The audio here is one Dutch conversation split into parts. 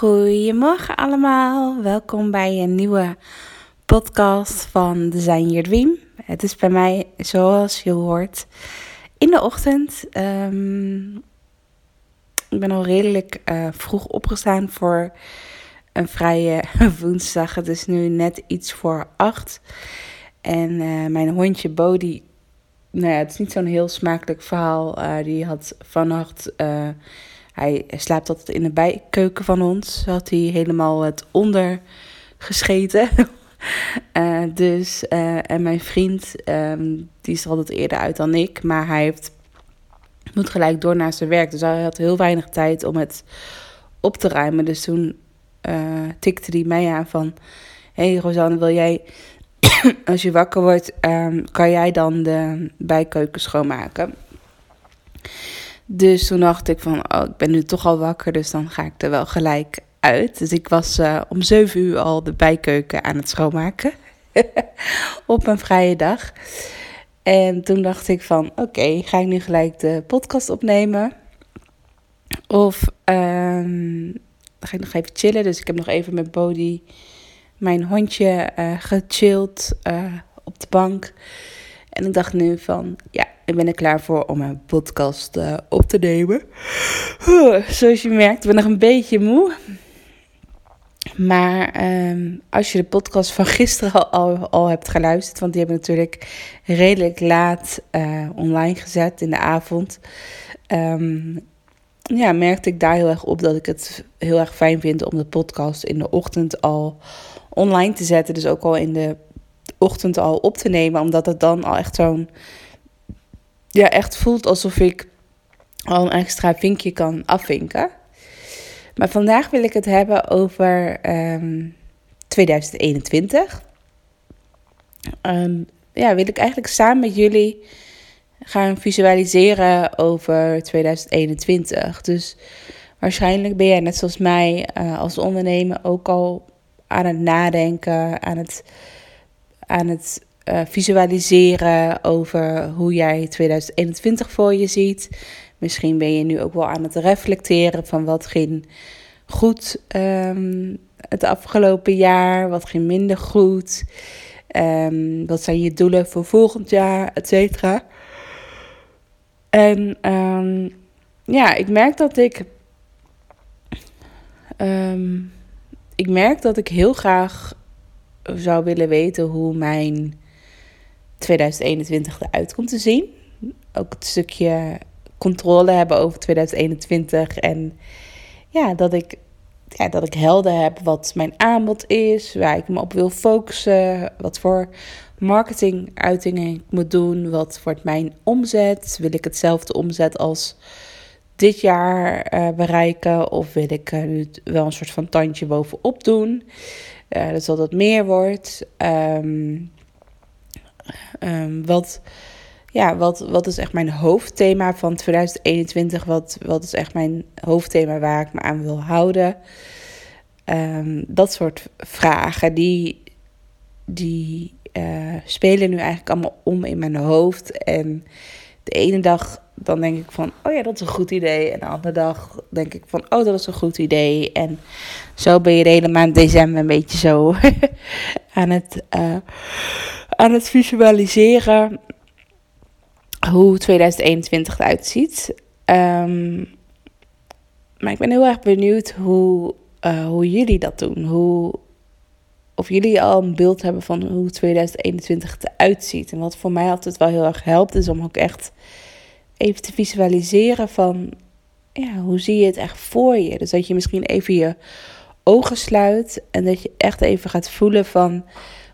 Goedemorgen allemaal, welkom bij een nieuwe podcast van Design Your Dream. Het is bij mij, zoals je hoort, in de ochtend. Ehm, ik ben al redelijk eh, vroeg opgestaan voor een vrije woensdag. Het is nu net iets voor acht. En eh, mijn hondje Bodie, nou ja, het is niet zo'n heel smakelijk verhaal. Eh, die had vannacht, hij slaapt altijd in de bijkeuken van ons. Had hij helemaal het onder gescheten. Eh, dus, eh, en mijn vriend, ehm, die is altijd eerder uit dan ik. Maar hij heeft, moet gelijk door naar zijn werk. Dus hij had heel weinig tijd om het op te ruimen. Dus toen eh, tikte hij mij aan van... Hé hey Rosanne, wil jij, als je wakker wordt, ehm, kan jij dan de bijkeuken schoonmaken? Dus toen dacht ik van, oh, ik ben nu toch al wakker, dus dan ga ik er wel gelijk uit. Dus ik was eh, om zeven uur al de bijkeuken aan het schoonmaken. Op een vrije dag. En toen dacht ik van, oké, ga ik nu gelijk de podcast opnemen? Of ehm, ga ik nog even chillen. Dus ik heb nog even met Bodie, mijn hondje, eh gechilled eh, op de bank. En ik dacht nu van, ja, ik ben er klaar voor om een podcast eh, op te nemen. Zoals je merkt, ben ik nog een beetje moe. Maar ehm, als je de podcast van gisteren al, al, hebt geluisterd, want die hebben we natuurlijk redelijk laat eh, online gezet in de avond. ehm, ja, merkte ik daar heel erg op dat ik het heel erg fijn vind om de podcast in de ochtend al online te zetten. Dus ook al in de ochtend al op te nemen, omdat het dan al echt zo'n ja, echt voelt alsof ik al een extra vinkje kan afvinken. Maar vandaag wil ik het hebben over ehm, 2021. Ehm, ja, wil ik eigenlijk samen met jullie gaan visualiseren over 2021. Dus waarschijnlijk ben jij net zoals mij eh, als ondernemer ook al aan het nadenken, aan het, aan het eh, visualiseren over hoe jij 2021 voor je ziet. Misschien ben je nu ook wel aan het reflecteren van wat ging goed ehm, het afgelopen jaar, wat ging minder goed. Ehm, wat zijn je doelen voor volgend jaar, et cetera. En ehm, ja, ik merk dat ik. ik merk dat ik heel graag zou willen weten hoe mijn 2021 eruit komt te zien. Ook het stukje controle hebben over 2021. En ja, dat ik, ja, dat ik helder heb wat mijn aanbod is, waar ik me op wil focussen, wat voor marketinguitingen ik moet doen, wat wordt mijn omzet. Wil ik hetzelfde omzet als dit jaar eh, bereiken of wil ik er nu wel een soort van tandje bovenop doen? Dus dat het meer wordt. Ehm, ehm, wat, ja, wat, wat is echt mijn hoofdthema van 2021? Wat, wat is echt mijn hoofdthema waar ik me aan wil houden? Ehm, dat soort vragen, die, die eh, spelen nu eigenlijk allemaal om in mijn hoofd. En de ene dag dan denk ik van, oh ja, dat is een goed idee. En de andere dag denk ik van, oh, dat is een goed idee. En zo ben je de hele maand december een beetje zo aan het, eh, aan het visualiseren hoe 2021 eruit ziet. Ehm, maar ik ben heel erg benieuwd hoe, eh, hoe jullie dat doen. Hoe, of jullie al een beeld hebben van hoe 2021 eruit ziet. En wat voor mij altijd wel heel erg helpt, is om ook echt even te visualiseren van... Ja, hoe zie je het echt voor je? Dus dat je misschien even je ogen sluit en dat je echt even gaat voelen van...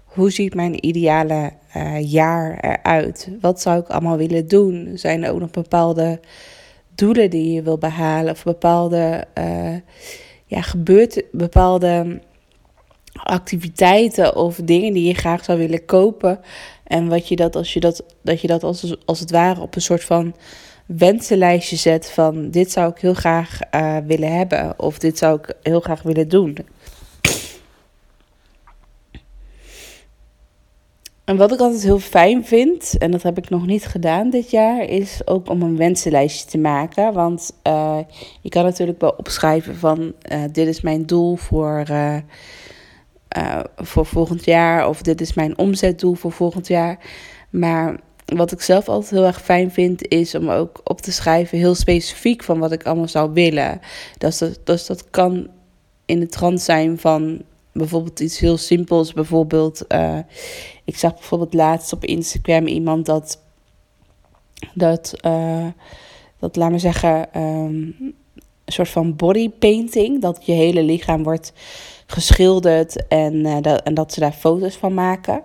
hoe ziet mijn ideale eh, jaar eruit? Wat zou ik allemaal willen doen? Zijn er ook nog bepaalde doelen die je wil behalen? Of bepaalde, uh, ja, gebeurt bepaalde activiteiten of dingen die je graag zou willen kopen? En wat je dat als je dat, dat je dat als, als het ware op een soort van wensenlijstje zet van dit zou ik heel graag uh, willen hebben of dit zou ik heel graag willen doen. En wat ik altijd heel fijn vind, en dat heb ik nog niet gedaan dit jaar, is ook om een wensenlijstje te maken. Want uh, je kan natuurlijk wel opschrijven van uh, dit is mijn doel voor, uh, voor volgend jaar of dit is mijn omzetdoel voor volgend jaar. Maar wat ik zelf altijd heel erg fijn vind, is om ook op te schrijven heel specifiek van wat ik allemaal zou willen. Dus dat, dat kan in de trant zijn van bijvoorbeeld iets heel simpels. Bijvoorbeeld, uh, ik zag bijvoorbeeld laatst op Instagram iemand dat, dat, uh, dat laat me zeggen, um, een soort van body painting. Dat je hele lichaam wordt geschilderd en, uh, dat, en dat ze daar foto's van maken.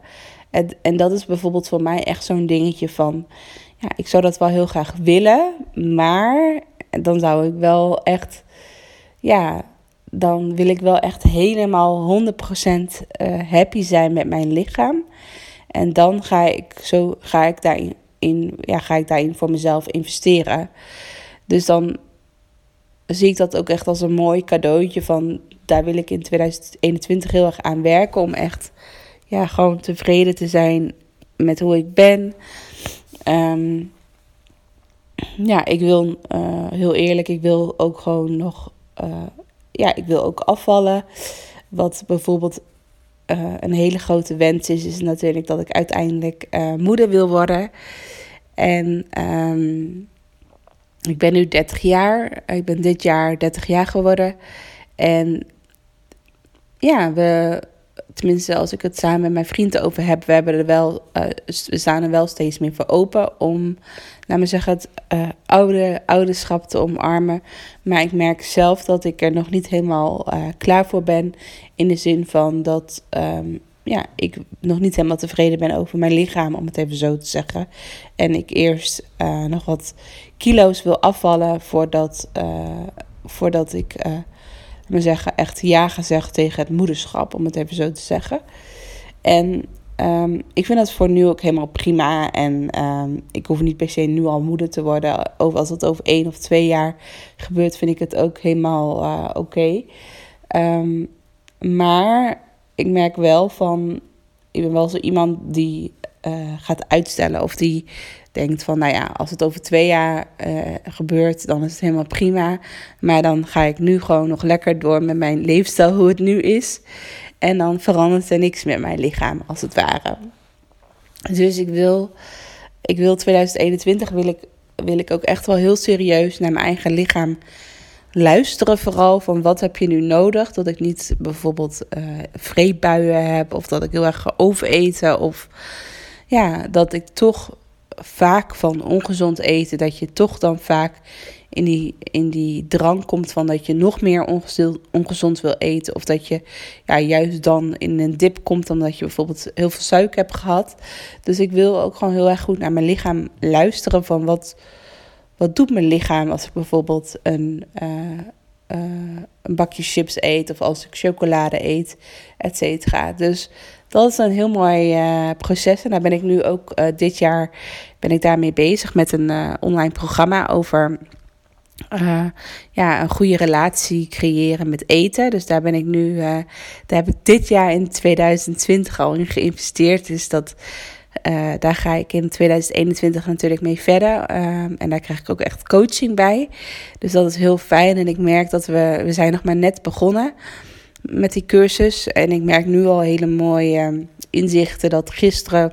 En, en dat is bijvoorbeeld voor mij echt zo'n dingetje van, ja, ik zou dat wel heel graag willen, maar dan zou ik wel echt, ja, dan wil ik wel echt helemaal 100% uh, happy zijn met mijn lichaam. En dan ga ik, zo, ga ik, daarin, in, ja, ga ik daarin voor mezelf investeren. Dus dan zie ik dat ook echt als een mooi cadeautje van daar wil ik in 2021 heel erg aan werken om echt ja, gewoon tevreden te zijn met hoe ik ben. Um, ja, ik wil uh, heel eerlijk, ik wil ook gewoon nog, uh, ja, ik wil ook afvallen. Wat bijvoorbeeld uh, een hele grote wens is, is natuurlijk dat ik uiteindelijk moeder wil worden. En um, ik ben nu 30 jaar. Ik ben dit jaar 30 jaar geworden. En ja, we tenminste als ik het samen met mijn vrienden over heb, we, hebben er wel, uh, we staan er wel steeds meer voor open om, laat me zeggen, het uh, oude, ouderschap te omarmen. Maar ik merk zelf dat ik er nog niet helemaal uh, klaar voor ben. In de zin van dat um, ja, ik nog niet helemaal tevreden ben over mijn lichaam, om het even zo te zeggen. En ik eerst nog wat kilo's wil afvallen voordat, voordat ik me zeggen, echt ja gezegd tegen het moederschap, om het even zo te zeggen. En um, ik vind dat voor nu ook helemaal prima. En um, ik hoef niet per se nu al moeder te worden. Over, als het over één of twee jaar gebeurt, vind ik het ook helemaal oké. Um, maar ik merk wel van, ik ben wel zo iemand die uh, gaat uitstellen of die denkt van, nou ja, als het over twee jaar uh, gebeurt, dan is het helemaal prima. Maar dan ga ik nu gewoon nog lekker door met mijn leefstijl, hoe het nu is. En dan verandert er niks met mijn lichaam, als het ware. Dus ik wil, ik wil 2021 wil ik, wil ik ook echt wel heel serieus naar mijn eigen lichaam luisteren vooral van wat heb je nu nodig. Dat ik niet bijvoorbeeld uh, vreedbuien heb of dat ik heel erg ga overeten of ja, dat ik toch vaak van ongezond eten, dat je toch dan vaak in die, in die drang komt van dat je nog meer ongezond, ongezond wil eten. Of dat je ja, juist dan in een dip komt omdat je bijvoorbeeld heel veel suiker hebt gehad. Dus ik wil ook gewoon heel erg goed naar mijn lichaam luisteren van wat, wat doet mijn lichaam als ik bijvoorbeeld een, uh, uh, een bakje chips eet of als ik chocolade eet, et cetera. Dus dat is een heel mooi uh, proces. En daar ben ik nu ook dit jaar ben ik daarmee bezig met een online programma over ja, een goede relatie creëren met eten. Dus daar ben ik nu, daar heb ik dit jaar in 2020 al in geïnvesteerd. Dus dat, daar ga ik in 2021 natuurlijk mee verder. en daar krijg ik ook echt coaching bij. Dus dat is heel fijn. En ik merk dat we, we zijn nog maar net begonnen met die cursus. En ik merk nu al hele mooie inzichten dat gisteren.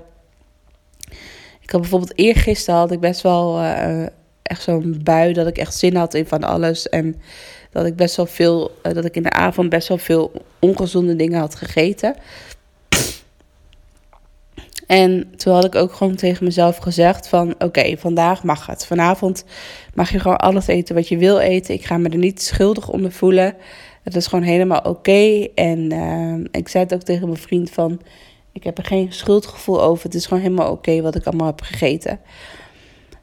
Ik had bijvoorbeeld eergisteren had ik best wel uh, echt zo'n bui dat ik echt zin had in van alles. En dat ik best wel veel, uh, dat ik in de avond best wel veel ongezonde dingen had gegeten. En toen had ik ook gewoon tegen mezelf gezegd van oké, vandaag mag het. Vanavond mag je gewoon alles eten wat je wil eten. Ik ga me er niet schuldig onder voelen. Het is gewoon helemaal oké. En uh, ik zei het ook tegen mijn vriend van... Ik heb er geen schuldgevoel over. Het is gewoon helemaal oké wat ik allemaal heb gegeten.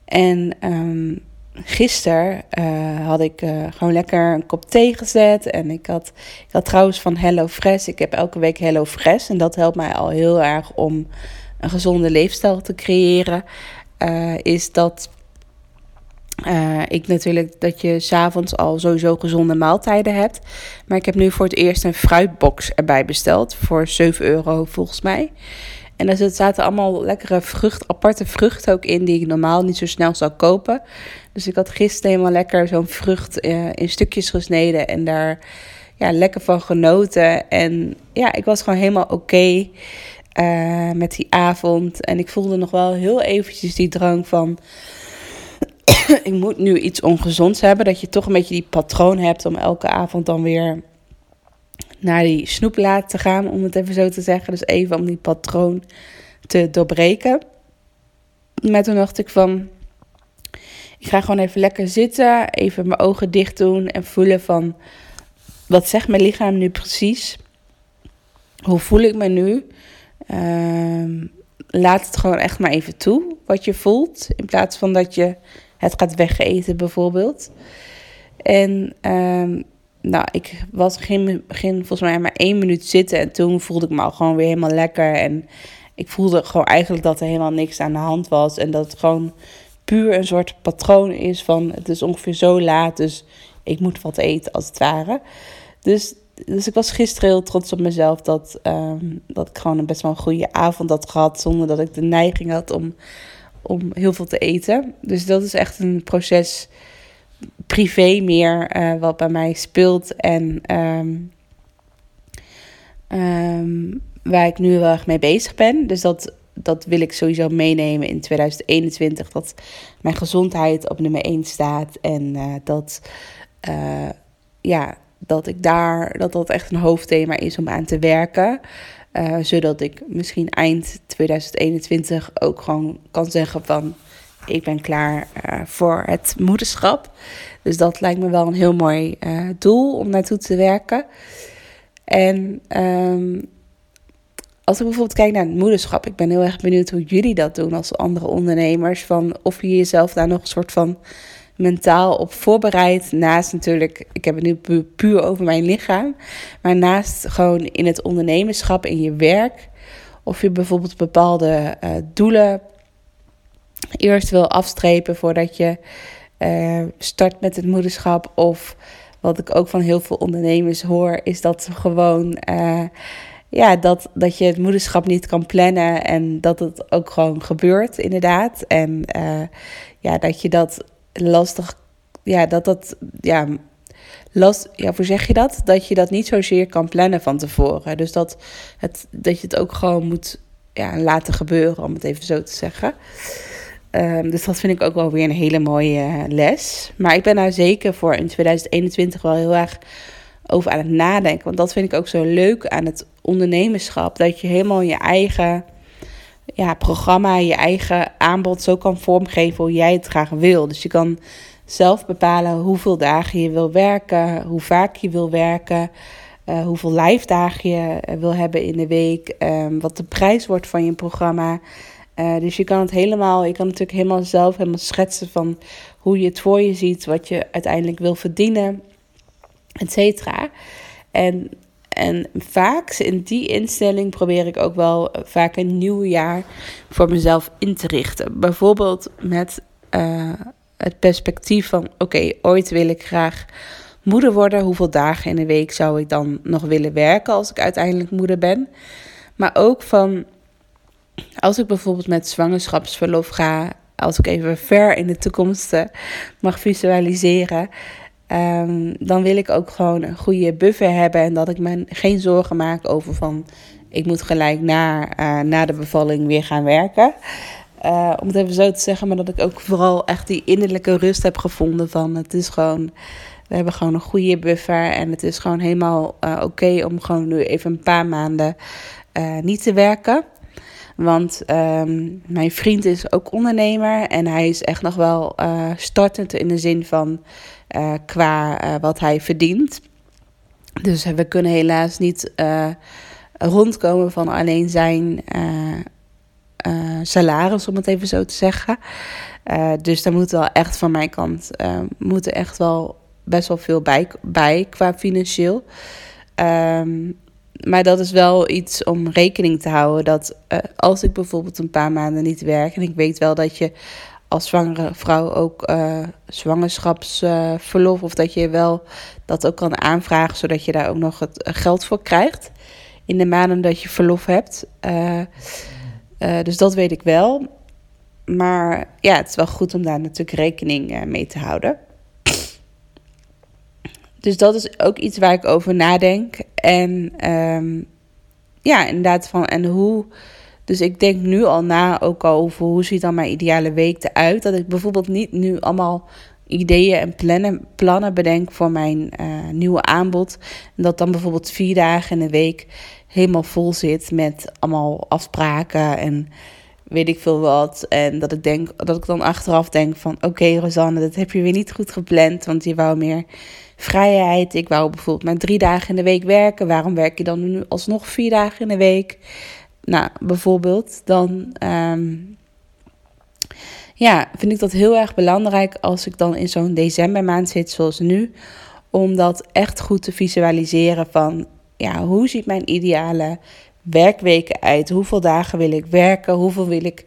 En um, gisteren uh, had ik uh, gewoon lekker een kop thee gezet. En ik had, ik had trouwens van Hello Fresh. Ik heb elke week Hello Fresh. En dat helpt mij al heel erg om een gezonde leefstijl te creëren. Uh, is dat uh, ik natuurlijk dat je s'avonds al sowieso gezonde maaltijden hebt. Maar ik heb nu voor het eerst een fruitbox erbij besteld. Voor 7 euro volgens mij. En er zaten allemaal lekkere vrucht, aparte vruchten ook in die ik normaal niet zo snel zou kopen. Dus ik had gisteren helemaal lekker zo'n vrucht uh, in stukjes gesneden en daar ja, lekker van genoten. En ja, ik was gewoon helemaal oké okay, uh, met die avond. En ik voelde nog wel heel eventjes die drang van... ik moet nu iets ongezonds hebben. Dat je toch een beetje die patroon hebt om elke avond dan weer naar die snoeplaat te gaan, om het even zo te zeggen. Dus even om die patroon te doorbreken. Maar toen dacht ik van, ik ga gewoon even lekker zitten, even mijn ogen dicht doen en voelen van, wat zegt mijn lichaam nu precies? Hoe voel ik me nu? Uh, laat het gewoon echt maar even toe, wat je voelt, in plaats van dat je het gaat wegeten bijvoorbeeld. En um, nou, ik was geen, geen, volgens mij maar één minuut zitten en toen voelde ik me al gewoon weer helemaal lekker. En ik voelde gewoon eigenlijk dat er helemaal niks aan de hand was. En dat het gewoon puur een soort patroon is van het is ongeveer zo laat, dus ik moet wat eten als het ware. Dus, dus ik was gisteren heel trots op mezelf dat, um, dat ik gewoon een best wel een goede avond had gehad zonder dat ik de neiging had om, om heel veel te eten. Dus dat is echt een proces privé meer uh, wat bij mij speelt en um, um, waar ik nu heel erg mee bezig ben. Dus dat, dat wil ik sowieso meenemen in 2021. Dat mijn gezondheid op nummer 1 staat en uh, dat, uh, ja, dat ik daar dat dat echt een hoofdthema is om aan te werken. Uh, zodat ik misschien eind 2021 ook gewoon kan zeggen van ik ben klaar uh, voor het moederschap. Dus dat lijkt me wel een heel mooi uh, doel om naartoe te werken. En um, als ik bijvoorbeeld kijk naar het moederschap, ik ben heel erg benieuwd hoe jullie dat doen als andere ondernemers. Van of je jezelf daar nog een soort van mentaal op voorbereidt. Naast natuurlijk, ik heb het nu pu puur over mijn lichaam. Maar naast gewoon in het ondernemerschap, in je werk. Of je bijvoorbeeld bepaalde uh, doelen eerst wil afstrepen voordat je uh, start met het moederschap. Of wat ik ook van heel veel ondernemers hoor, is dat ze gewoon. Uh, ja, dat, dat je het moederschap niet kan plannen en dat het ook gewoon gebeurt, inderdaad. En ja, dat je dat lastig, ja, dat dat, ja, last, ja, hoe zeg je dat? Dat je dat niet zozeer kan plannen van tevoren. Dus dat, het, dat je het ook gewoon moet ja, laten gebeuren, om het even zo te zeggen. Um, dus dat vind ik ook wel weer een hele mooie les. Maar ik ben daar zeker voor in 2021 wel heel erg over aan het nadenken. Want dat vind ik ook zo leuk aan het ondernemerschap. Dat je helemaal je eigen ja, programma, je eigen aanbod zo kan vormgeven hoe jij het graag wil. Dus je kan zelf bepalen hoeveel dagen je wil werken, hoe vaak je wil werken. Uh, hoeveel live dagen je wil hebben in de week, um, wat de prijs wordt van je programma. Uh, dus je kan het helemaal, je kan natuurlijk helemaal zelf helemaal schetsen van hoe je het voor je ziet, wat je uiteindelijk wil verdienen, et cetera. En, en vaak in die instelling probeer ik ook wel vaak een nieuw jaar voor mezelf in te richten. Bijvoorbeeld met uh, het perspectief van: oké, ooit wil ik graag moeder worden. Hoeveel dagen in de week zou ik dan nog willen werken als ik uiteindelijk moeder ben? Maar ook van als ik bijvoorbeeld met zwangerschapsverlof ga, als ik even ver in de toekomst uh, mag visualiseren, um, dan wil ik ook gewoon een goede buffer hebben en dat ik me geen zorgen maak over van ik moet gelijk na, uh, na de bevalling weer gaan werken. Uh, om het even zo te zeggen, maar dat ik ook vooral echt die innerlijke rust heb gevonden van het is gewoon, we hebben gewoon een goede buffer en het is gewoon helemaal oké okay om gewoon nu even een paar maanden niet te werken. Want um, mijn vriend is ook ondernemer en hij is echt nog wel startend in de zin van uh, qua uh, wat hij verdient. Dus we kunnen helaas niet rondkomen van alleen zijn eh, eh, salaris, om het even zo te zeggen. Eh, dus daar moet wel echt van mijn kant eh, moet er echt wel best wel veel bij, bij qua financieel. Ehm, maar dat is wel iets om rekening te houden. Dat eh, als ik bijvoorbeeld een paar maanden niet werk. En ik weet wel dat je als zwangere vrouw ook eh, zwangerschapsverlof. of dat je wel dat ook kan aanvragen. Zodat je daar ook nog het eh, geld voor krijgt. In de maanden dat je verlof hebt. Eh, dus dat weet ik wel. Maar ja, het is wel goed om daar natuurlijk rekening mee te houden. Dus dat is ook iets waar ik over nadenk. En ehm, ja, inderdaad van en hoe. Dus ik denk nu al na ook al over hoe ziet dan mijn ideale week eruit. Dat ik bijvoorbeeld niet nu allemaal ideeën en plannen, plannen bedenk voor mijn eh, nieuwe aanbod. En dat dan bijvoorbeeld vier dagen in de week helemaal vol zit met allemaal afspraken en weet ik veel wat. En dat ik denk dat ik dan achteraf denk van oké Rosanne, dat heb je weer niet goed gepland. Want je wou meer vrijheid. Ik wou bijvoorbeeld maar drie dagen in de week werken. Waarom werk je dan nu alsnog vier dagen in de week? Nou, bijvoorbeeld, dan ehm, ja, vind ik dat heel erg belangrijk als ik dan in zo'n decembermaand zit zoals nu. Om dat echt goed te visualiseren van, ja, hoe ziet mijn ideale werkweken uit? Hoeveel dagen wil ik werken? Hoeveel wil ik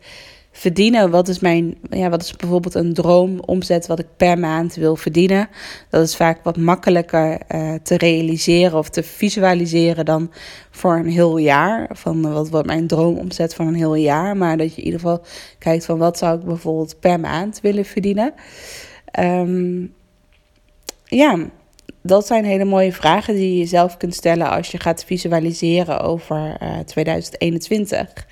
verdienen? Wat is mijn, ja, wat is bijvoorbeeld een droomomzet wat ik per maand wil verdienen? Dat is vaak wat makkelijker eh, te realiseren of te visualiseren dan voor een heel jaar. Van eh, wat wordt mijn droomomzet van een heel jaar? Maar dat je in ieder geval kijkt van wat zou ik bijvoorbeeld per maand willen verdienen? Ehm, ja, dat zijn hele mooie vragen die je jezelf kunt stellen als je gaat visualiseren over eh 2021.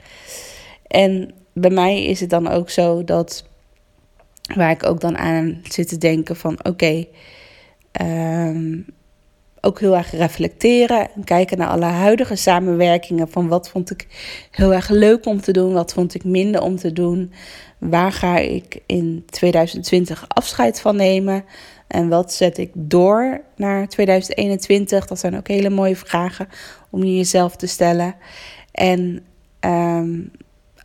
En bij mij is het dan ook zo dat waar ik ook dan aan zit te denken van oké, ehm, ook heel erg reflecteren en kijken naar alle huidige samenwerkingen van wat vond ik heel erg leuk om te doen, wat vond ik minder om te doen, waar ga ik in 2020 afscheid van nemen en wat zet ik door naar 2021. Dat zijn ook hele mooie vragen om je jezelf te stellen en ehm,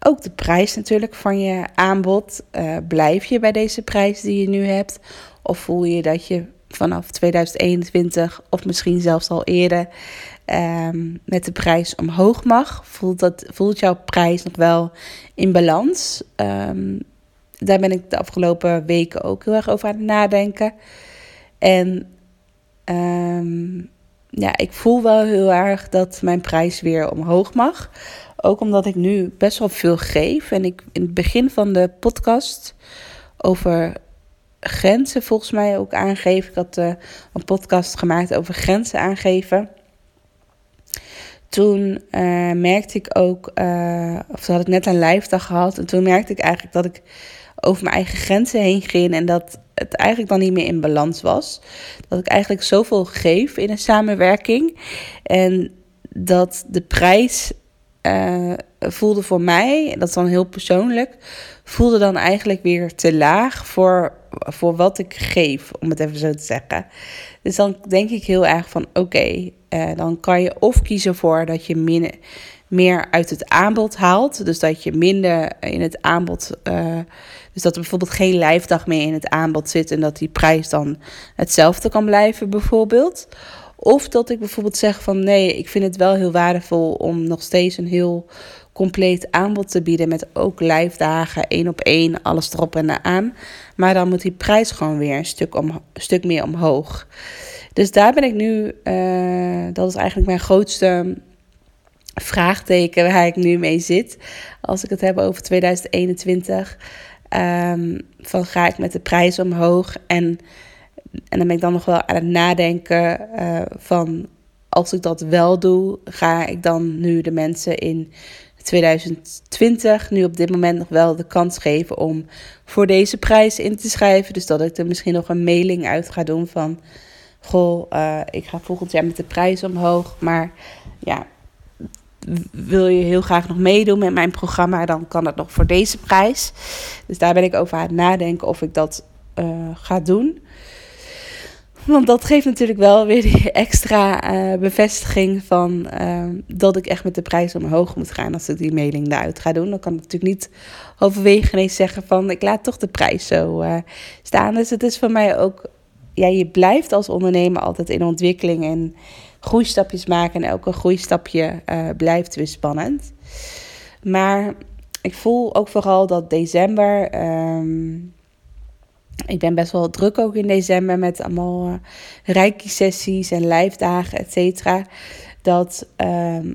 ook de prijs natuurlijk van je aanbod. Uh, blijf je bij deze prijs die je nu hebt? Of voel je dat je vanaf 2021 of misschien zelfs al eerder um, met de prijs omhoog mag? Voelt, dat, voelt jouw prijs nog wel in balans? Um, daar ben ik de afgelopen weken ook heel erg over aan het nadenken. En um, ja, ik voel wel heel erg dat mijn prijs weer omhoog mag. Ook omdat ik nu best wel veel geef. En ik in het begin van de podcast over grenzen volgens mij ook aangeef. Ik had uh, een podcast gemaakt over grenzen aangeven. Toen uh, merkte ik ook, uh, of had ik net een live dag gehad. En toen merkte ik eigenlijk dat ik over mijn eigen grenzen heen ging. En dat het eigenlijk dan niet meer in balans was. Dat ik eigenlijk zoveel geef in een samenwerking. En dat de prijs uh, voelde voor mij, dat is dan heel persoonlijk, voelde dan eigenlijk weer te laag voor, voor wat ik geef, om het even zo te zeggen. Dus dan denk ik heel erg van oké, uh, dan kan je of kiezen voor dat je min, meer uit het aanbod haalt. Dus dat je minder in het aanbod. Uh, dus dat er bijvoorbeeld geen lijfdag meer in het aanbod zit. En dat die prijs dan hetzelfde kan blijven, bijvoorbeeld. Of dat ik bijvoorbeeld zeg van nee, ik vind het wel heel waardevol om nog steeds een heel compleet aanbod te bieden. Met ook lijfdagen, één op één, alles erop en aan. Maar dan moet die prijs gewoon weer een stuk, om, stuk meer omhoog. Dus daar ben ik nu, uh, dat is eigenlijk mijn grootste vraagteken waar ik nu mee zit. Als ik het heb over 2021. Um, van ga ik met de prijs omhoog en en dan ben ik dan nog wel aan het nadenken uh, van als ik dat wel doe, ga ik dan nu de mensen in 2020 nu op dit moment nog wel de kans geven om voor deze prijs in te schrijven. Dus dat ik er misschien nog een mailing uit ga doen van goh, uh, ik ga volgend jaar met de prijs omhoog. Maar ja, wil je heel graag nog meedoen met mijn programma, dan kan dat nog voor deze prijs. Dus daar ben ik over aan het nadenken of ik dat uh, ga doen. Want dat geeft natuurlijk wel weer die extra eh, bevestiging van ehm, dat ik echt met de prijs omhoog moet gaan als ik die mailing eruit ga doen. Dan kan ik natuurlijk niet overwegen ineens zeggen van ik laat toch de prijs zo eh, staan. Dus het is voor mij ook, ja, je blijft als ondernemer altijd in ontwikkeling en groeistapjes maken. En elke groeistapje uh, blijft weer spannend. Maar ik voel ook vooral dat december. ehm, ik ben best wel druk ook in december met allemaal uh, reiki-sessies en lijfdagen, et cetera. Dat ehm,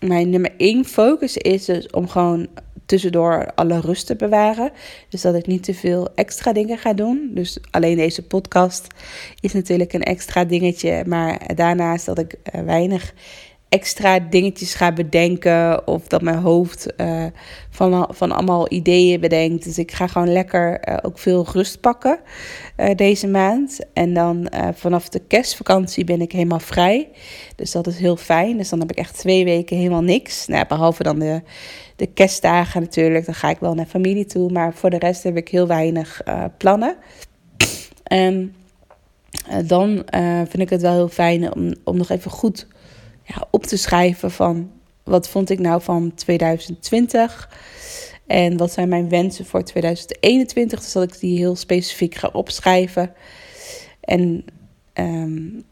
mijn nummer één focus is dus om gewoon tussendoor alle rust te bewaren. Dus dat ik niet te veel extra dingen ga doen. Dus alleen deze podcast is natuurlijk een extra dingetje. Maar daarnaast dat ik uh, weinig extra dingetjes ga bedenken. Of dat mijn hoofd uh, van, van allemaal ideeën bedenkt. Dus ik ga gewoon lekker uh, ook veel rust pakken uh, deze maand. En dan vanaf de kerstvakantie ben ik helemaal vrij. Dus dat is heel fijn. Dus dan heb ik echt twee weken helemaal niks. Nou, behalve dan de, de kerstdagen natuurlijk. Dan ga ik wel naar familie toe. Maar voor de rest heb ik heel weinig plannen. En dan vind ik het wel heel fijn om, om nog even goed ja, op te schrijven van wat vond ik nou van 2020 en wat zijn mijn wensen voor 2021. Dus dat ik die heel specifiek ga opschrijven. En, um,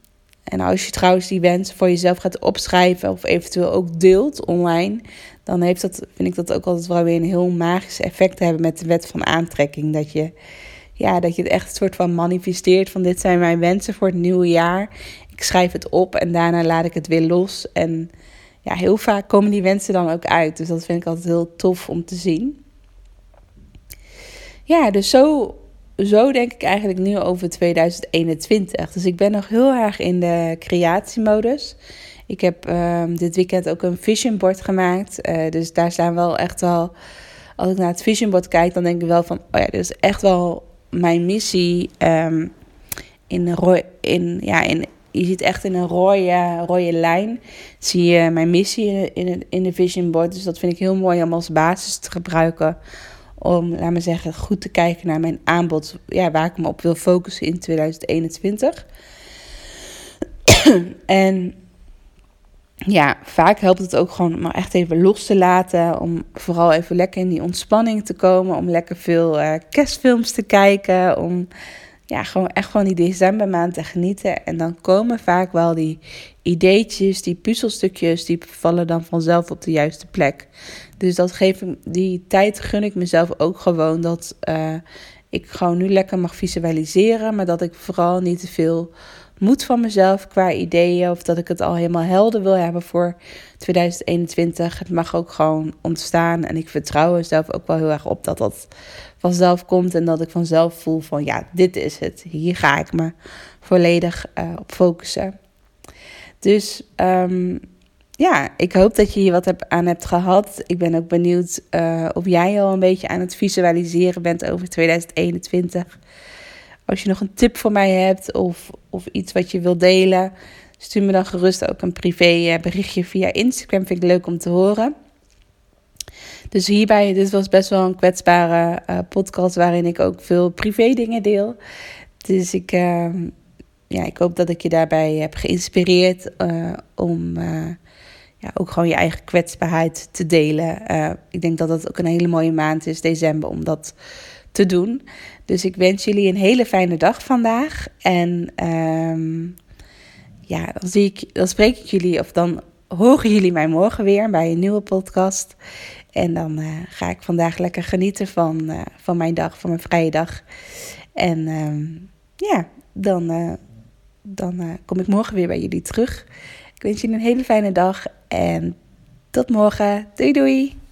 en als je trouwens die wensen voor jezelf gaat opschrijven of eventueel ook deelt online, dan heeft dat, vind ik dat ook altijd wel weer een heel magisch effect hebben met de wet van aantrekking. Dat je, ja, dat je het echt een soort van manifesteert van dit zijn mijn wensen voor het nieuwe jaar ik schrijf het op en daarna laat ik het weer los. En ja, heel vaak komen die wensen dan ook uit. Dus dat vind ik altijd heel tof om te zien. Ja, dus zo, zo denk ik eigenlijk nu over 2021. Dus ik ben nog heel erg in de creatiemodus. Ik heb um, dit weekend ook een vision board gemaakt. Uh, dus daar staan wel echt wel. Als ik naar het vision board kijk, dan denk ik wel van: oh ja, dit is echt wel mijn missie. Um, in, in, ja, in, je ziet echt in een rode, rode lijn. Zie je mijn missie in, in, in de vision board. Dus dat vind ik heel mooi om als basis te gebruiken. Om, laat me zeggen, goed te kijken naar mijn aanbod. Ja, waar ik me op wil focussen in 2021. en ja, vaak helpt het ook gewoon om echt even los te laten. Om vooral even lekker in die ontspanning te komen. Om lekker veel uh, kerstfilms te kijken. Om ja, gewoon echt van die decembermaand te genieten. En dan komen vaak wel die ideetjes, die puzzelstukjes, die vallen dan vanzelf op de juiste plek. Dus dat geef ik, die tijd gun ik mezelf ook gewoon. Dat uh, ik gewoon nu lekker mag visualiseren, maar dat ik vooral niet te veel moed van mezelf qua ideeën. Of dat ik het al helemaal helder wil hebben voor 2021. Het mag ook gewoon ontstaan. En ik vertrouw er zelf ook wel heel erg op dat dat vanzelf komt. En dat ik vanzelf voel van ja, dit is het. Hier ga ik me volledig uh, op focussen. Dus um, ja, ik hoop dat je hier wat aan hebt gehad. Ik ben ook benieuwd uh, of jij al een beetje aan het visualiseren bent over 2021. Als je nog een tip voor mij hebt of, of iets wat je wilt delen, stuur me dan gerust ook een privé eh, berichtje via Instagram. Vind ik leuk om te horen. Dus hierbij, dit was best wel een kwetsbare uh, podcast waarin ik ook veel privé dingen deel. Dus ik, uh, ja, ik hoop dat ik je daarbij heb geïnspireerd uh, om ja, ook gewoon je eigen kwetsbaarheid te delen. ik denk dat dat ook een hele mooie maand is, december, om dat te doen. Dus ik wens jullie een hele fijne dag vandaag. En um, ja, dan, zie ik, dan spreek ik jullie, of dan horen jullie mij morgen weer bij een nieuwe podcast. En dan uh, ga ik vandaag lekker genieten van, uh, van mijn dag, van mijn vrije dag. En um, ja, dan, uh, dan kom ik morgen weer bij jullie terug. Ik wens jullie een hele fijne dag en tot morgen. Doei doei!